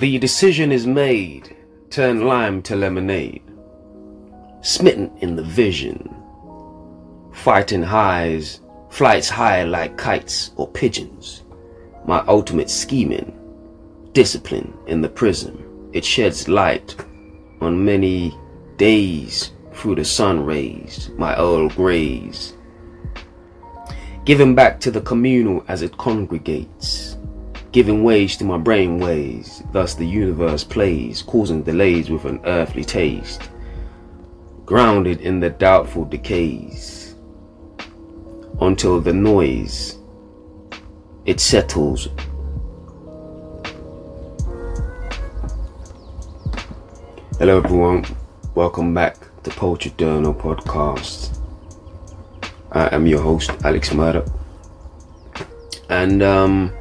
The decision is made. Turn lime to lemonade. Smitten in the vision. Fighting highs, flights high like kites or pigeons. My ultimate scheming. Discipline in the prism. It sheds light on many days through the sun rays, my Earl Greys. Giving back to the communal as it congregates giving wage to my brain ways. Thus the universe plays, causing delays with an earthly taste, grounded in the doubtful decays, until the noise it settles. Hello everyone, welcome back to Poetry Journal Podcast. I am your host, Alex Murdoch. And um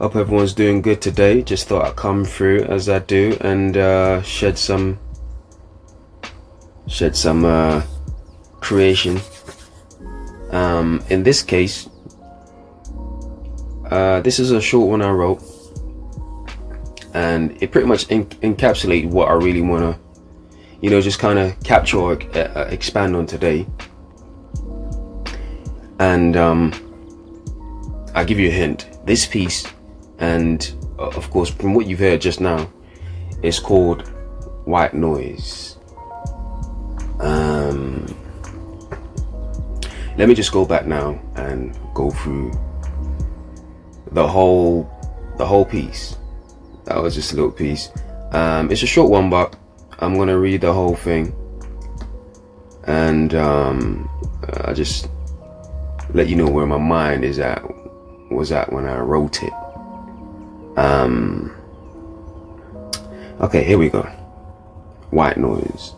Hope everyone's doing good today. Just thought I'd come through as I do and uh, shed some shed some uh, creation. Um, in this case, uh, this is a short one I wrote, and it pretty much encapsulates what I really want to, you know, just kind of capture or uh, expand on today. And um, I'll give you a hint. This piece and uh, of course, from what you've heard just now, it's called white noise. Um, let me just go back now and go through the whole the whole piece. That was just a little piece. Um, it's a short one, but I'm gonna read the whole thing, and um, I just let you know where my mind is at was at when I wrote it. Um, okay, here we go. White noise.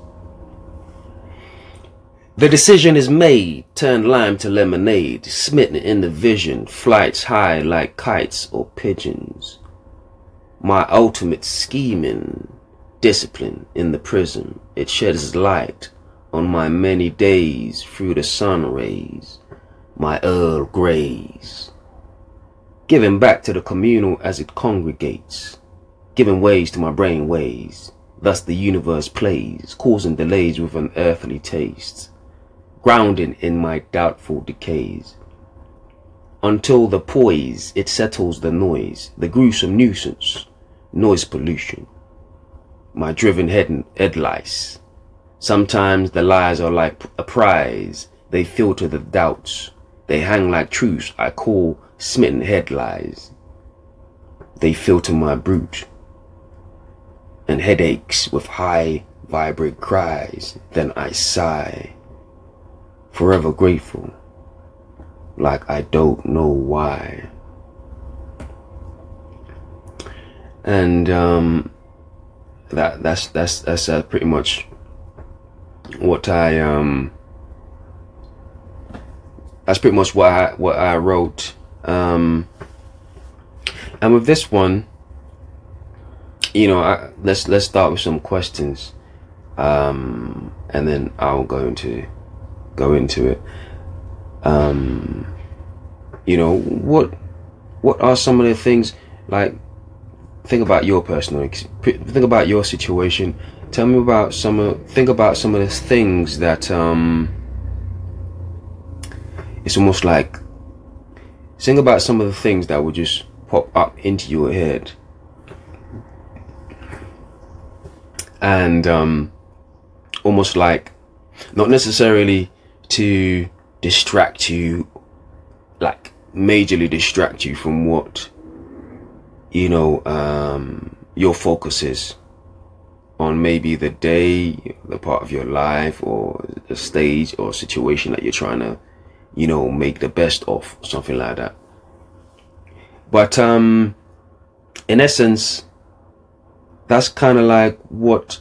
The decision is made, turn lime to lemonade, smitten in the vision, flights high like kites or pigeons. My ultimate scheming, discipline in the prism, it sheds light on my many days through the sun rays, my Earl Greys giving back to the communal as it congregates, giving ways to my brain ways. Thus the universe plays, causing delays with an earthly taste, grounding in my doubtful decays. Until the poise, it settles the noise, the gruesome nuisance, noise pollution. My driven head, headlights. Sometimes the lies are like a prize, they filter the doubts, they hang like truths I call smitten head lies. They filter my brute and headaches with high vibrate cries. Then I sigh, forever grateful, like I don't know why. And um, that that's that's that's uh, pretty much what I um that's pretty much what I what I wrote um, and with this one, you know, I, let's let's start with some questions, um, and then I'll go into go into it. Um, you know, what what are some of the things like? Think about your personal. Think about your situation. Tell me about some of. Think about some of the things that um. It's almost like Think about some of the things that would just pop up into your head. And um, almost like, not necessarily to distract you, like majorly distract you from what, you know, um, your focus is on maybe the day, the part of your life, or the stage or situation that you're trying to you know, make the best of something like that. But um, in essence, that's kind of like what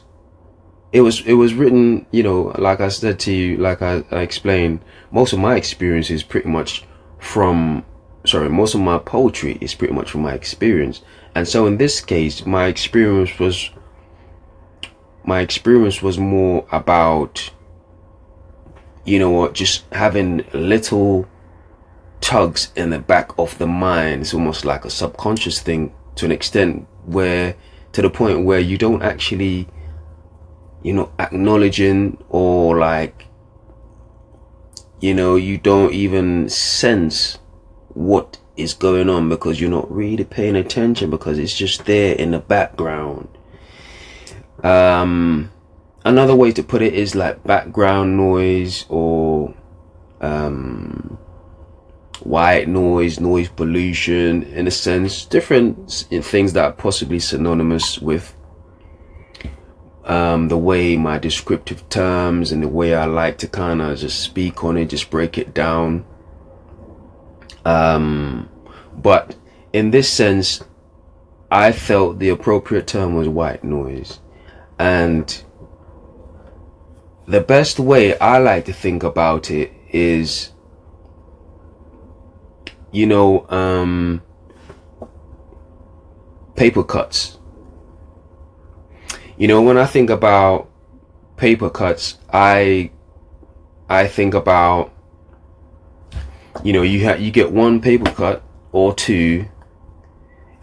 it was. It was written, you know, like I said to you, like I, I explained. Most of my experience is pretty much from, sorry, most of my poetry is pretty much from my experience. And so in this case, my experience was, my experience was more about you know what, just having little tugs in the back of the mind. It's almost like a subconscious thing to an extent where to the point where you don't actually you know acknowledging or like you know you don't even sense what is going on because you're not really paying attention because it's just there in the background um another way to put it is like background noise or um white noise, noise pollution, in a sense, different things that are possibly synonymous with um, the way my descriptive terms and the way I like to kind of just speak on it, just break it down. Um, but in this sense, I felt the appropriate term was white noise. And the best way I like to think about it is you know, um, paper cuts. You know, when I think about paper cuts, I I think about you know, you ha- you get one paper cut or two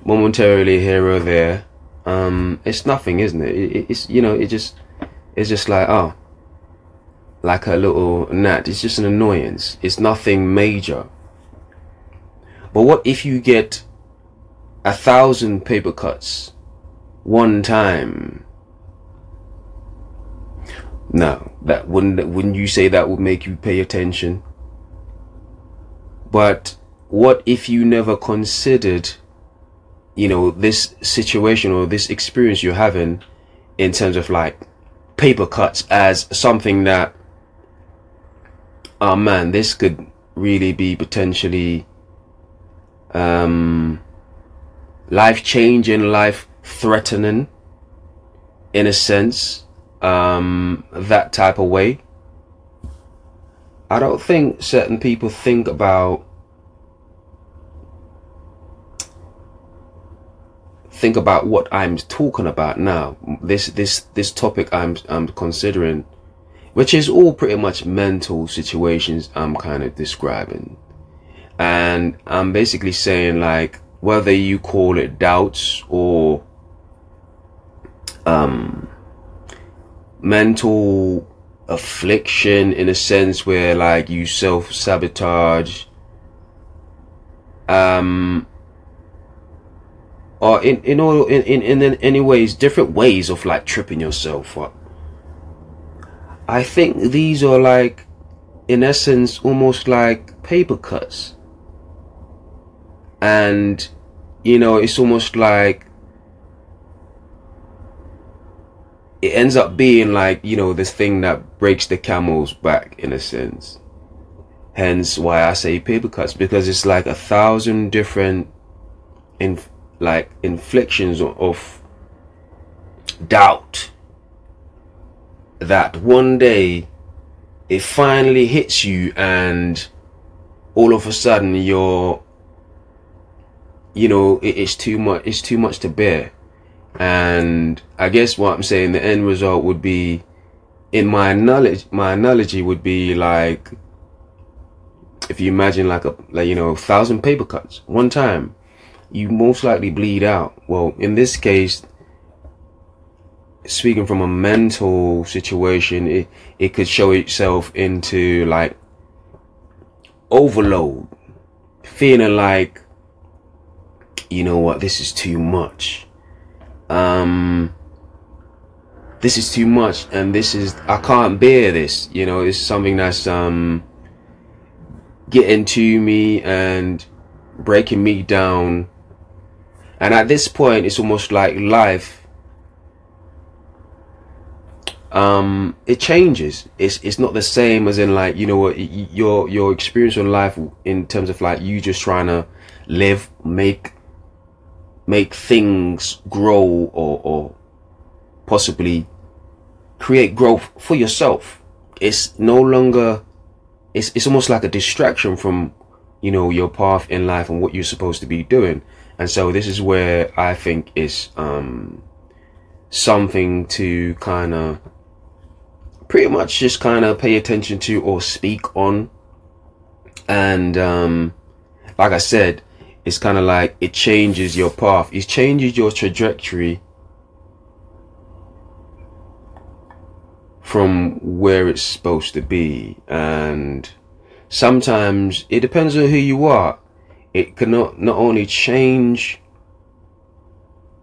momentarily here or there. Um, it's nothing, isn't it? it? It's you know, it just it's just like oh, like a little gnat. It's just an annoyance. It's nothing major. But what if you get a thousand paper cuts one time? No, that wouldn't wouldn't you say that would make you pay attention? But what if you never considered you know this situation or this experience you're having in terms of like paper cuts as something that oh man this could really be potentially um, life changing, life threatening, in a sense, um, that type of way. I don't think certain people think about think about what I'm talking about now. This this this topic I'm I'm considering, which is all pretty much mental situations I'm kind of describing. And I'm basically saying like whether you call it doubts or um mental affliction in a sense where like you self sabotage um or in in all in, in in any ways different ways of like tripping yourself up i think these are like in essence almost like paper cuts. And you know it's almost like it ends up being like you know this thing that breaks the camel's back in a sense. Hence why i say paper cuts because it's like a thousand different in like inflictions of doubt that one day it finally hits you and all of a sudden you're you know, it, it's too much. It's too much to bear. And I guess what I'm saying, the end result would be, in my knowledge, my analogy would be like, if you imagine like a, like you know, a thousand paper cuts one time, you most likely bleed out. Well, in this case, speaking from a mental situation, it it could show itself into like overload, feeling like you know what, this is too much. Um, this is too much, and this is I can't bear this. You know, it's something that's um getting to me and breaking me down. And at this point, it's almost like life. Um, it changes. It's it's not the same as in like you know what your your experience on life in terms of like you just trying to live, make make things grow or, or possibly create growth for yourself. It's no longer, it's, it's almost like a distraction from, you know, your path in life and what you're supposed to be doing. And so this is where I think is, um, something to kind of pretty much just kind of pay attention to or speak on. And, um, like I said, it's kind of like it changes your path. It changes your trajectory from where it's supposed to be. And sometimes it depends on who you are. It can not, not only change,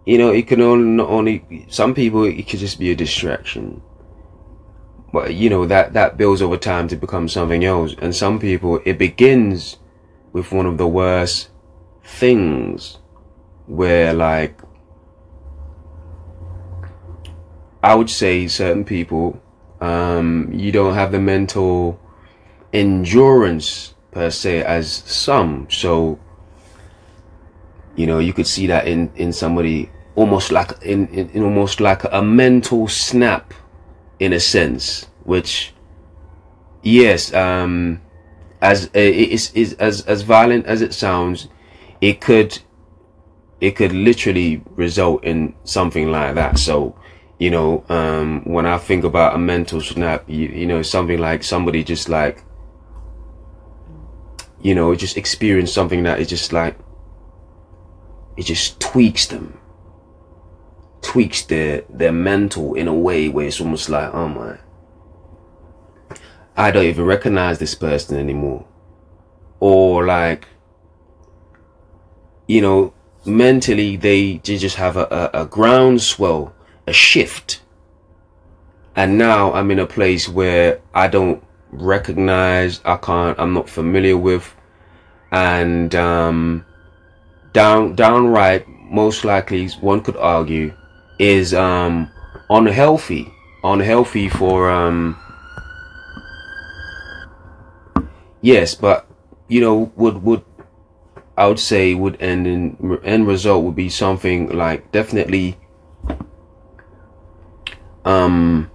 you know, it can only, not only, some people, it could just be a distraction. But, you know, that, that builds over time to become something else. And some people, it begins with one of the worst things where like I would say certain people um, you don't have the mental endurance per se as some so you know you could see that in in somebody almost like in, in, in almost like a mental snap in a sense which yes um as uh, is is as as violent as it sounds it could it could literally result in something like that. So, you know, um, when I think about a mental snap, you, you know, something like somebody just like, you know, just experience something that is just like, it just tweaks them, tweaks their, their mental in a way where it's almost like, oh my, I don't even recognize this person anymore. Or like, you know, mentally they, they just have a, a, a groundswell, a shift. And now I'm in a place where I don't recognize, I can't, I'm not familiar with, and um, down downright, most likely, one could argue, is um, unhealthy, unhealthy for um, yes, but you know would would I would say would end in end result would be something like definitely um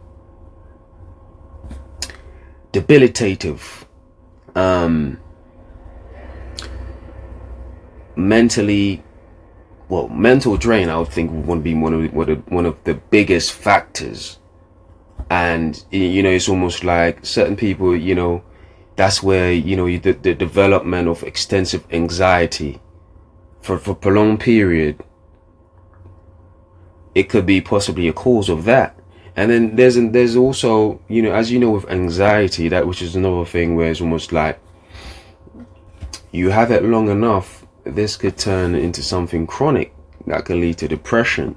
debilitative um mentally well mental drain I would think would be one of of, one of the biggest factors. And you know it's almost like certain people you know that's where you know the, the development of extensive anxiety for for prolonged period it could be possibly a cause of that. And then there's there's also you know as you know with anxiety that which is another thing where it's almost like you have it long enough this could turn into something chronic that could lead to depression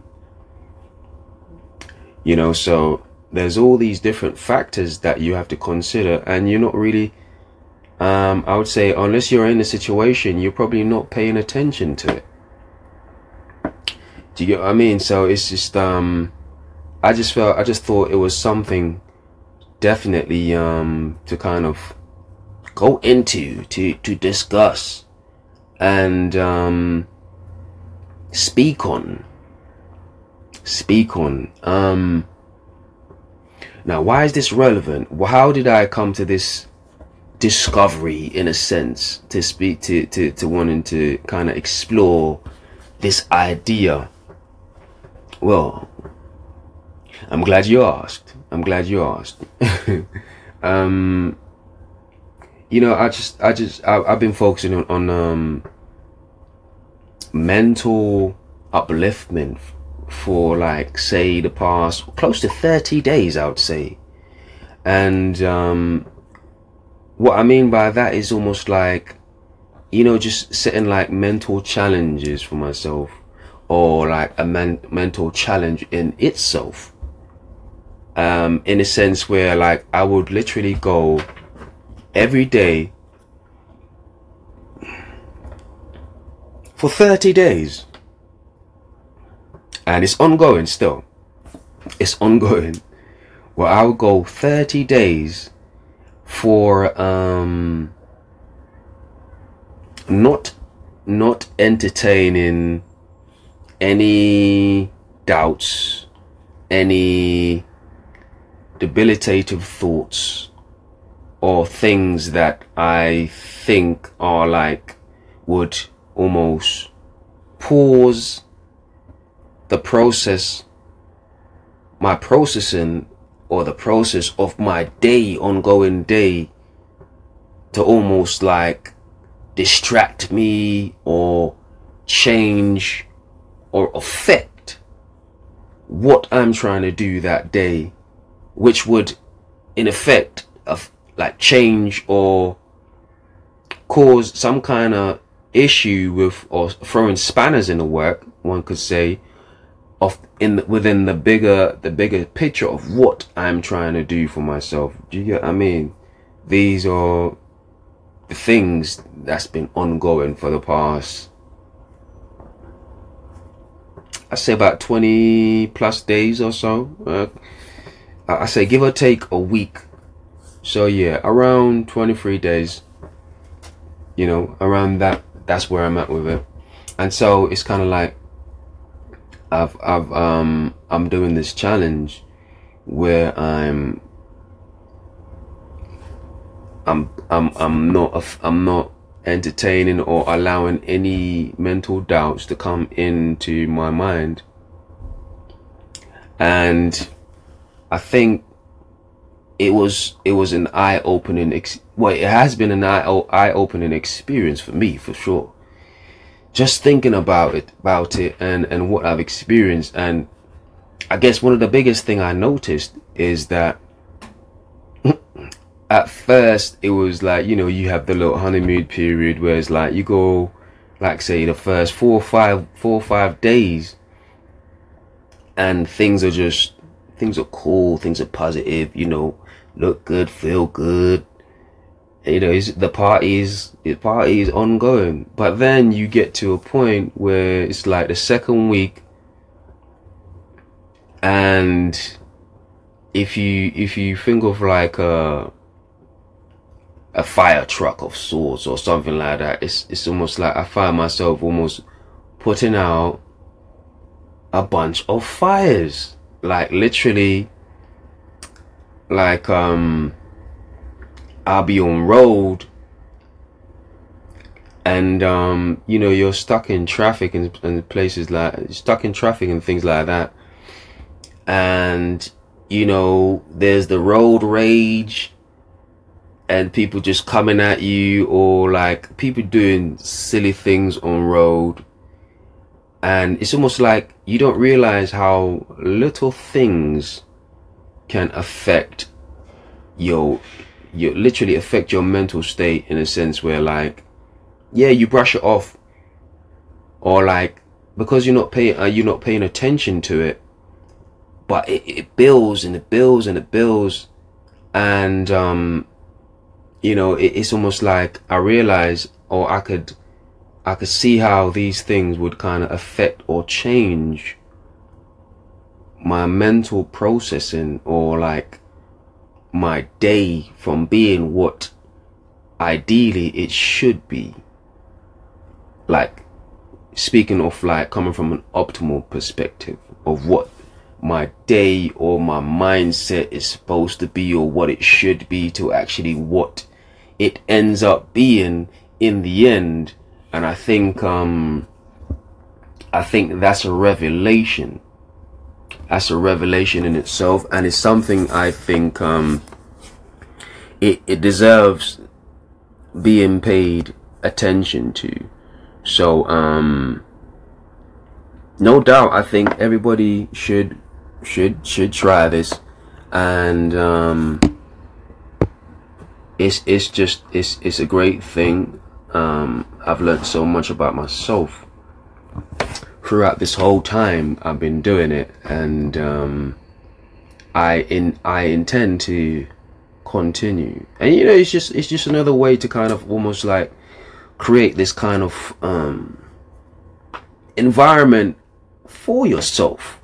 you know so there's all these different factors that you have to consider and you're not really um, I would say unless you're in a situation, you're probably not paying attention to it. Do you get what I mean? So it's just, um, I just felt, I just thought it was something definitely, um, to kind of go into, to, to discuss and, um, speak on, speak on, um, now why is this relevant? How did I come to this discovery in a sense to speak to to, to wanting to kind of explore this idea? Well i'm glad you asked. I'm glad you asked. Um you know i just i just I, have been focusing on, on um mental upliftment for like say the past close to 30 days i would say and um what I mean by that is almost like, you know, just setting like mental challenges for myself or like a men- mental challenge in itself. Um, in a sense where like I would literally go every day for 30 days and it's ongoing still. It's ongoing. Well, I would go 30 days for um, not not entertaining any doubts, any debilitative thoughts, or things that I think are like would almost pause the process, my processing or the process of my day, ongoing day, to almost like distract me or change or affect what I'm trying to do that day, which would in effect like change or cause some kind of issue with or throwing spanners in the work, one could say, of in within the bigger the bigger picture of what I'm trying to do for myself. Do you get I mean? These are the things that's been ongoing for the past I say about 20 plus days or so. Uh, I say give or take a week. So yeah, around 23 days. You know, around that that's where I'm at with it. And so it's kind of like I've I've um I'm doing this challenge where I'm I'm I'm I'm not I'm not entertaining or allowing any mental doubts to come into my mind. And I think it was it was an eye opening ex- well it has been an eye eye opening experience for me for sure. Just thinking about it about it and and what I've experienced and I guess one of the biggest thing I noticed is that at first it was like you know you have the little honeymoon period where it's like you go like say the first four or five four or five days and things are just things are cool things are positive you know look good feel good you know, the parties, the party is ongoing. But then you get to a point where it's like the second week, and if you if you think of like a a fire truck of sorts or something like that, it's it's almost like I find myself almost putting out a bunch of fires, like literally, like um I'll be on road. And um, you know you're stuck in traffic and, and places like stuck in traffic and things like that. And you know there's the road rage and people just coming at you or like people doing silly things on road. And it's almost like you don't realize how little things can affect your you literally affect your mental state in a sense where like yeah you brush it off. Or like because you're not paying uh, you're not paying attention to it but it, it builds and it builds and it builds. And um you know it, it's almost like i realize or i could i could see how these things would kind of affect or change my mental processing or like my day from being what ideally it should be. Like, speaking of like coming from an optimal perspective of what my day or my mindset is supposed to be or what it should be to actually what it ends up being in the end. And I think, um, I think that's a revelation that's a revelation in itself and it's something I think um, it, it deserves being paid attention to. So um, no doubt I think everybody should should should try this and um, it's it's just it's it's a great thing. Um, I've learned so much about myself throughout this whole time I've been doing it, and um, I in I intend to continue. And you know, it's just it's just another way to kind of almost like create this kind of um, environment for yourself,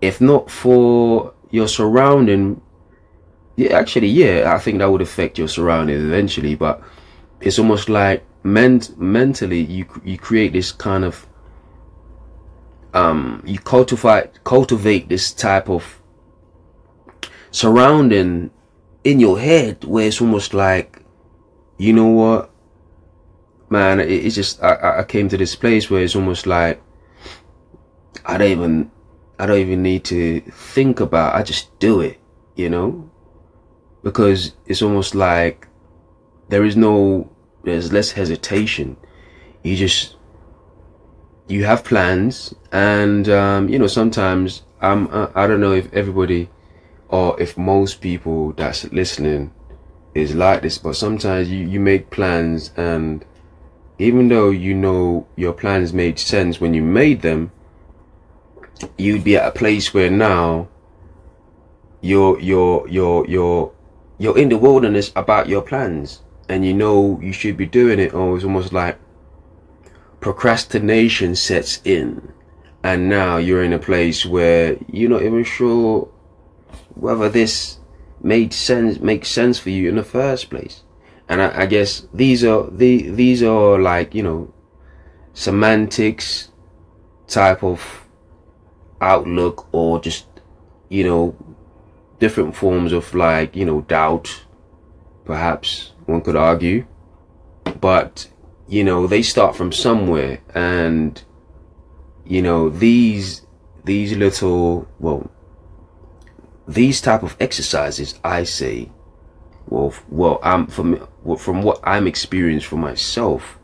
if not for your surrounding. Yeah, actually, yeah, I think that would affect your surroundings eventually, but it's almost like ment- mentally you you create this kind of um, you cultivate cultivate this type of surrounding in your head where it's almost like you know what? Man it, it's just I, I came to this place where it's almost like i don't even i don't even need to think about i just do it you know? Because it's almost like there is no there's less hesitation. You just you have plans, and um, you know sometimes I'm uh, I don't know if everybody or if most people that's listening is like this, but sometimes you you make plans and even though you know your plans made sense when you made them, you'd be at a place where now you're you're you're you're you're in the wilderness about your plans and you know you should be doing it or it's almost like procrastination sets in and now you're in a place where you're not even sure whether this made sense makes sense for you in the first place. And I, I guess these are the these are like you know semantics type of outlook or just you know different forms of like you know doubt perhaps one could argue. But you know they start from somewhere and you know these these little well these type of exercises i say well well i'm from from what i'm experienced for myself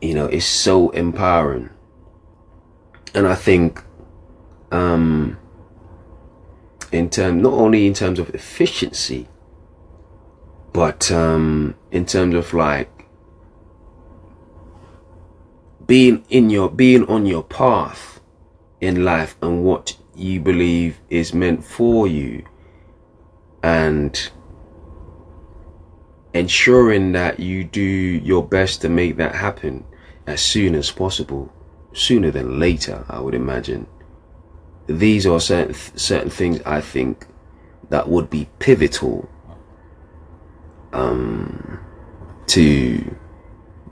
you know it's so empowering. And i think um in terms not only in terms of efficiency but um in terms of like being in your being on your path in life and what you believe is meant for you and ensuring that you do your best to make that happen as soon as possible sooner than later i would imagine. These are certain certain things i think that would be pivotal um to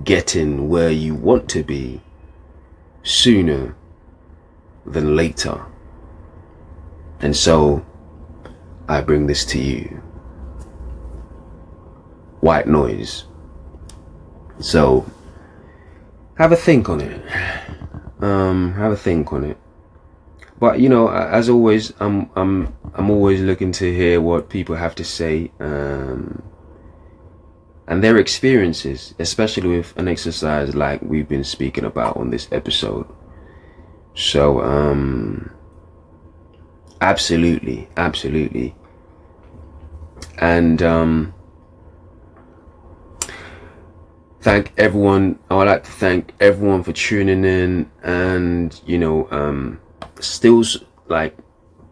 getting where you want to be sooner than later. And so I bring this to you. White noise. So have a think on it. Um, have a think on it. But you know, as always, I'm I'm I'm always looking to hear what people have to say. Um, and their experiences, especially with an exercise like we've been speaking about on this episode. So, um, absolutely, absolutely. And, um, thank everyone. I would like to thank everyone for tuning in and, you know, um, still like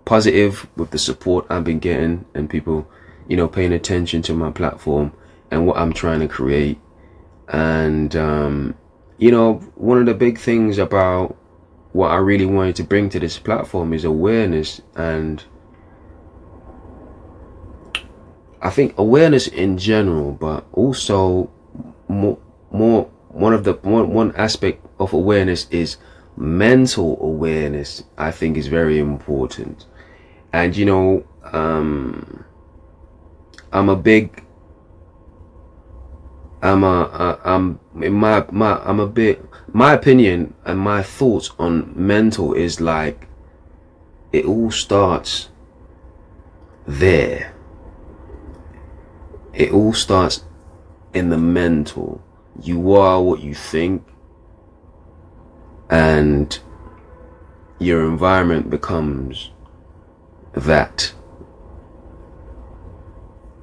positive with the support I've been getting and people, you know, paying attention to my platform and what I'm trying to create. And, um, you know, one of the big things about what I really wanted to bring to this platform is awareness and I think awareness in general, but also more, more one of the one, one aspect of awareness is mental awareness. I think is very important, and you know, um, I'm a big I'm a, I'm in my my I'm a bit my opinion and my thoughts on mental is like it all starts there. It all starts in the mental. You are what you think and your environment becomes that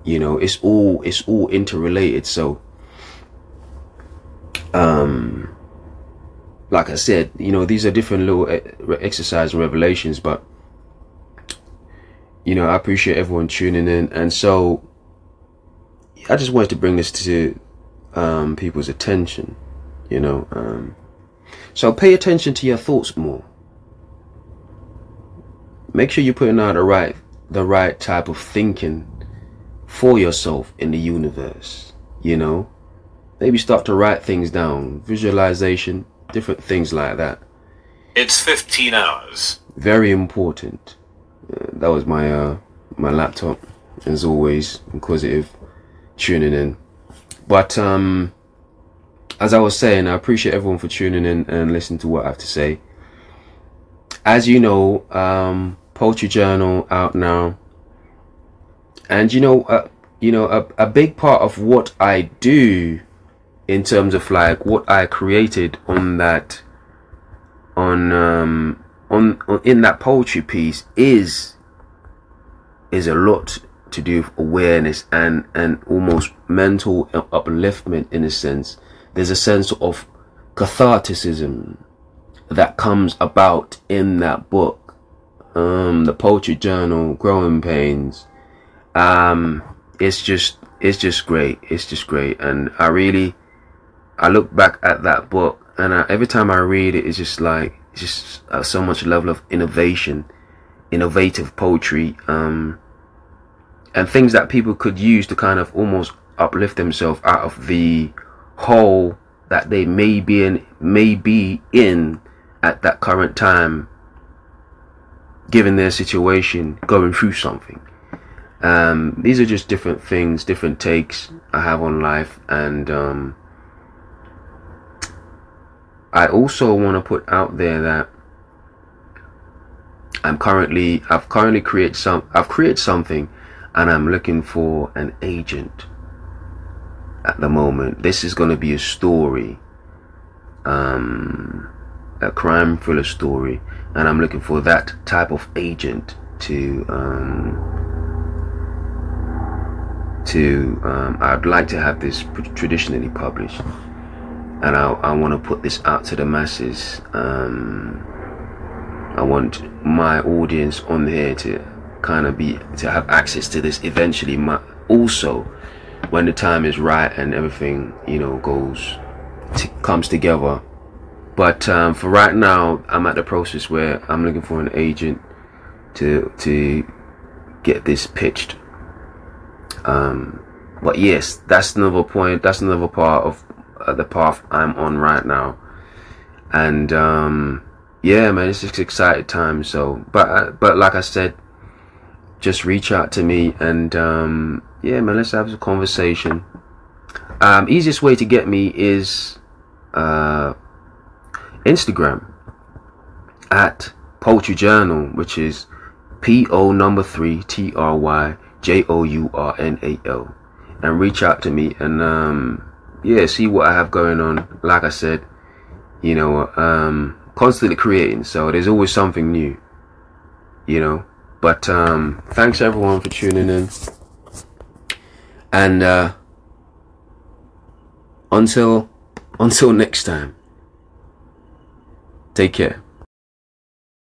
you know it's all it's all interrelated so um, like I said, you know, these are different little exercise and revelations, but you know, I appreciate everyone tuning in, and so I just wanted to bring this to um, people's attention, you know. Um, so pay attention to your thoughts more. Make sure you're putting out the right, the right type of thinking for yourself in the universe, you know maybe start to write things down, visualization, different things like that. It's 15 hours. Very important. Uh, that was my uh, my laptop, as always, inquisitive, tuning in. But um, as I was saying, I appreciate everyone for tuning in and listening to what I have to say. As you know, um, Poetry Journal out now, and you know, uh, you know, a, a big part of what I do in terms of like what I created on that on um on, on in that poetry piece is is a lot to do with awareness and and almost mental upliftment in a sense. There's a sense of catharticism that comes about in that book. Um the poetry journal growing pains. Um it's just it's just great. It's just great. And i really i look back at that book and I, every time i read it it's just like it's just uh, so much level of innovation innovative poetry um and things that people could use to kind of almost uplift themselves out of the hole that they may be in may be in at that current time given their situation going through something. Um, these are just different things different takes i have on life and um, i also want to put out there that i'm currently i've currently created some i've created something and I'm looking for an agent at the moment. This is going to be a story, um, a crime thriller story, and I'm looking for that type of agent to um, to. Um, I'd like to have this traditionally published, and I, I want to put this out to the masses. Um, I want my audience on here to kind of be to have access to this eventually also when the time is right and everything you know goes comes together but um, for right now i'm at the process where i'm looking for an agent to to get this pitched um, but yes that's another point that's another part of uh, the path i'm on right now and um, yeah man it's just exciting time so but uh, but like i said just reach out to me and um, yeah, man, let's have a conversation. Um, easiest way to get me is uh, Instagram at Poetry Journal, which is P O number three T R Y J O U R N A L, and reach out to me and um, yeah, see what I have going on. Like I said, you know, um, constantly creating, so there's always something new, you know. But um, thanks everyone for tuning in. And uh, until until next time. Take care.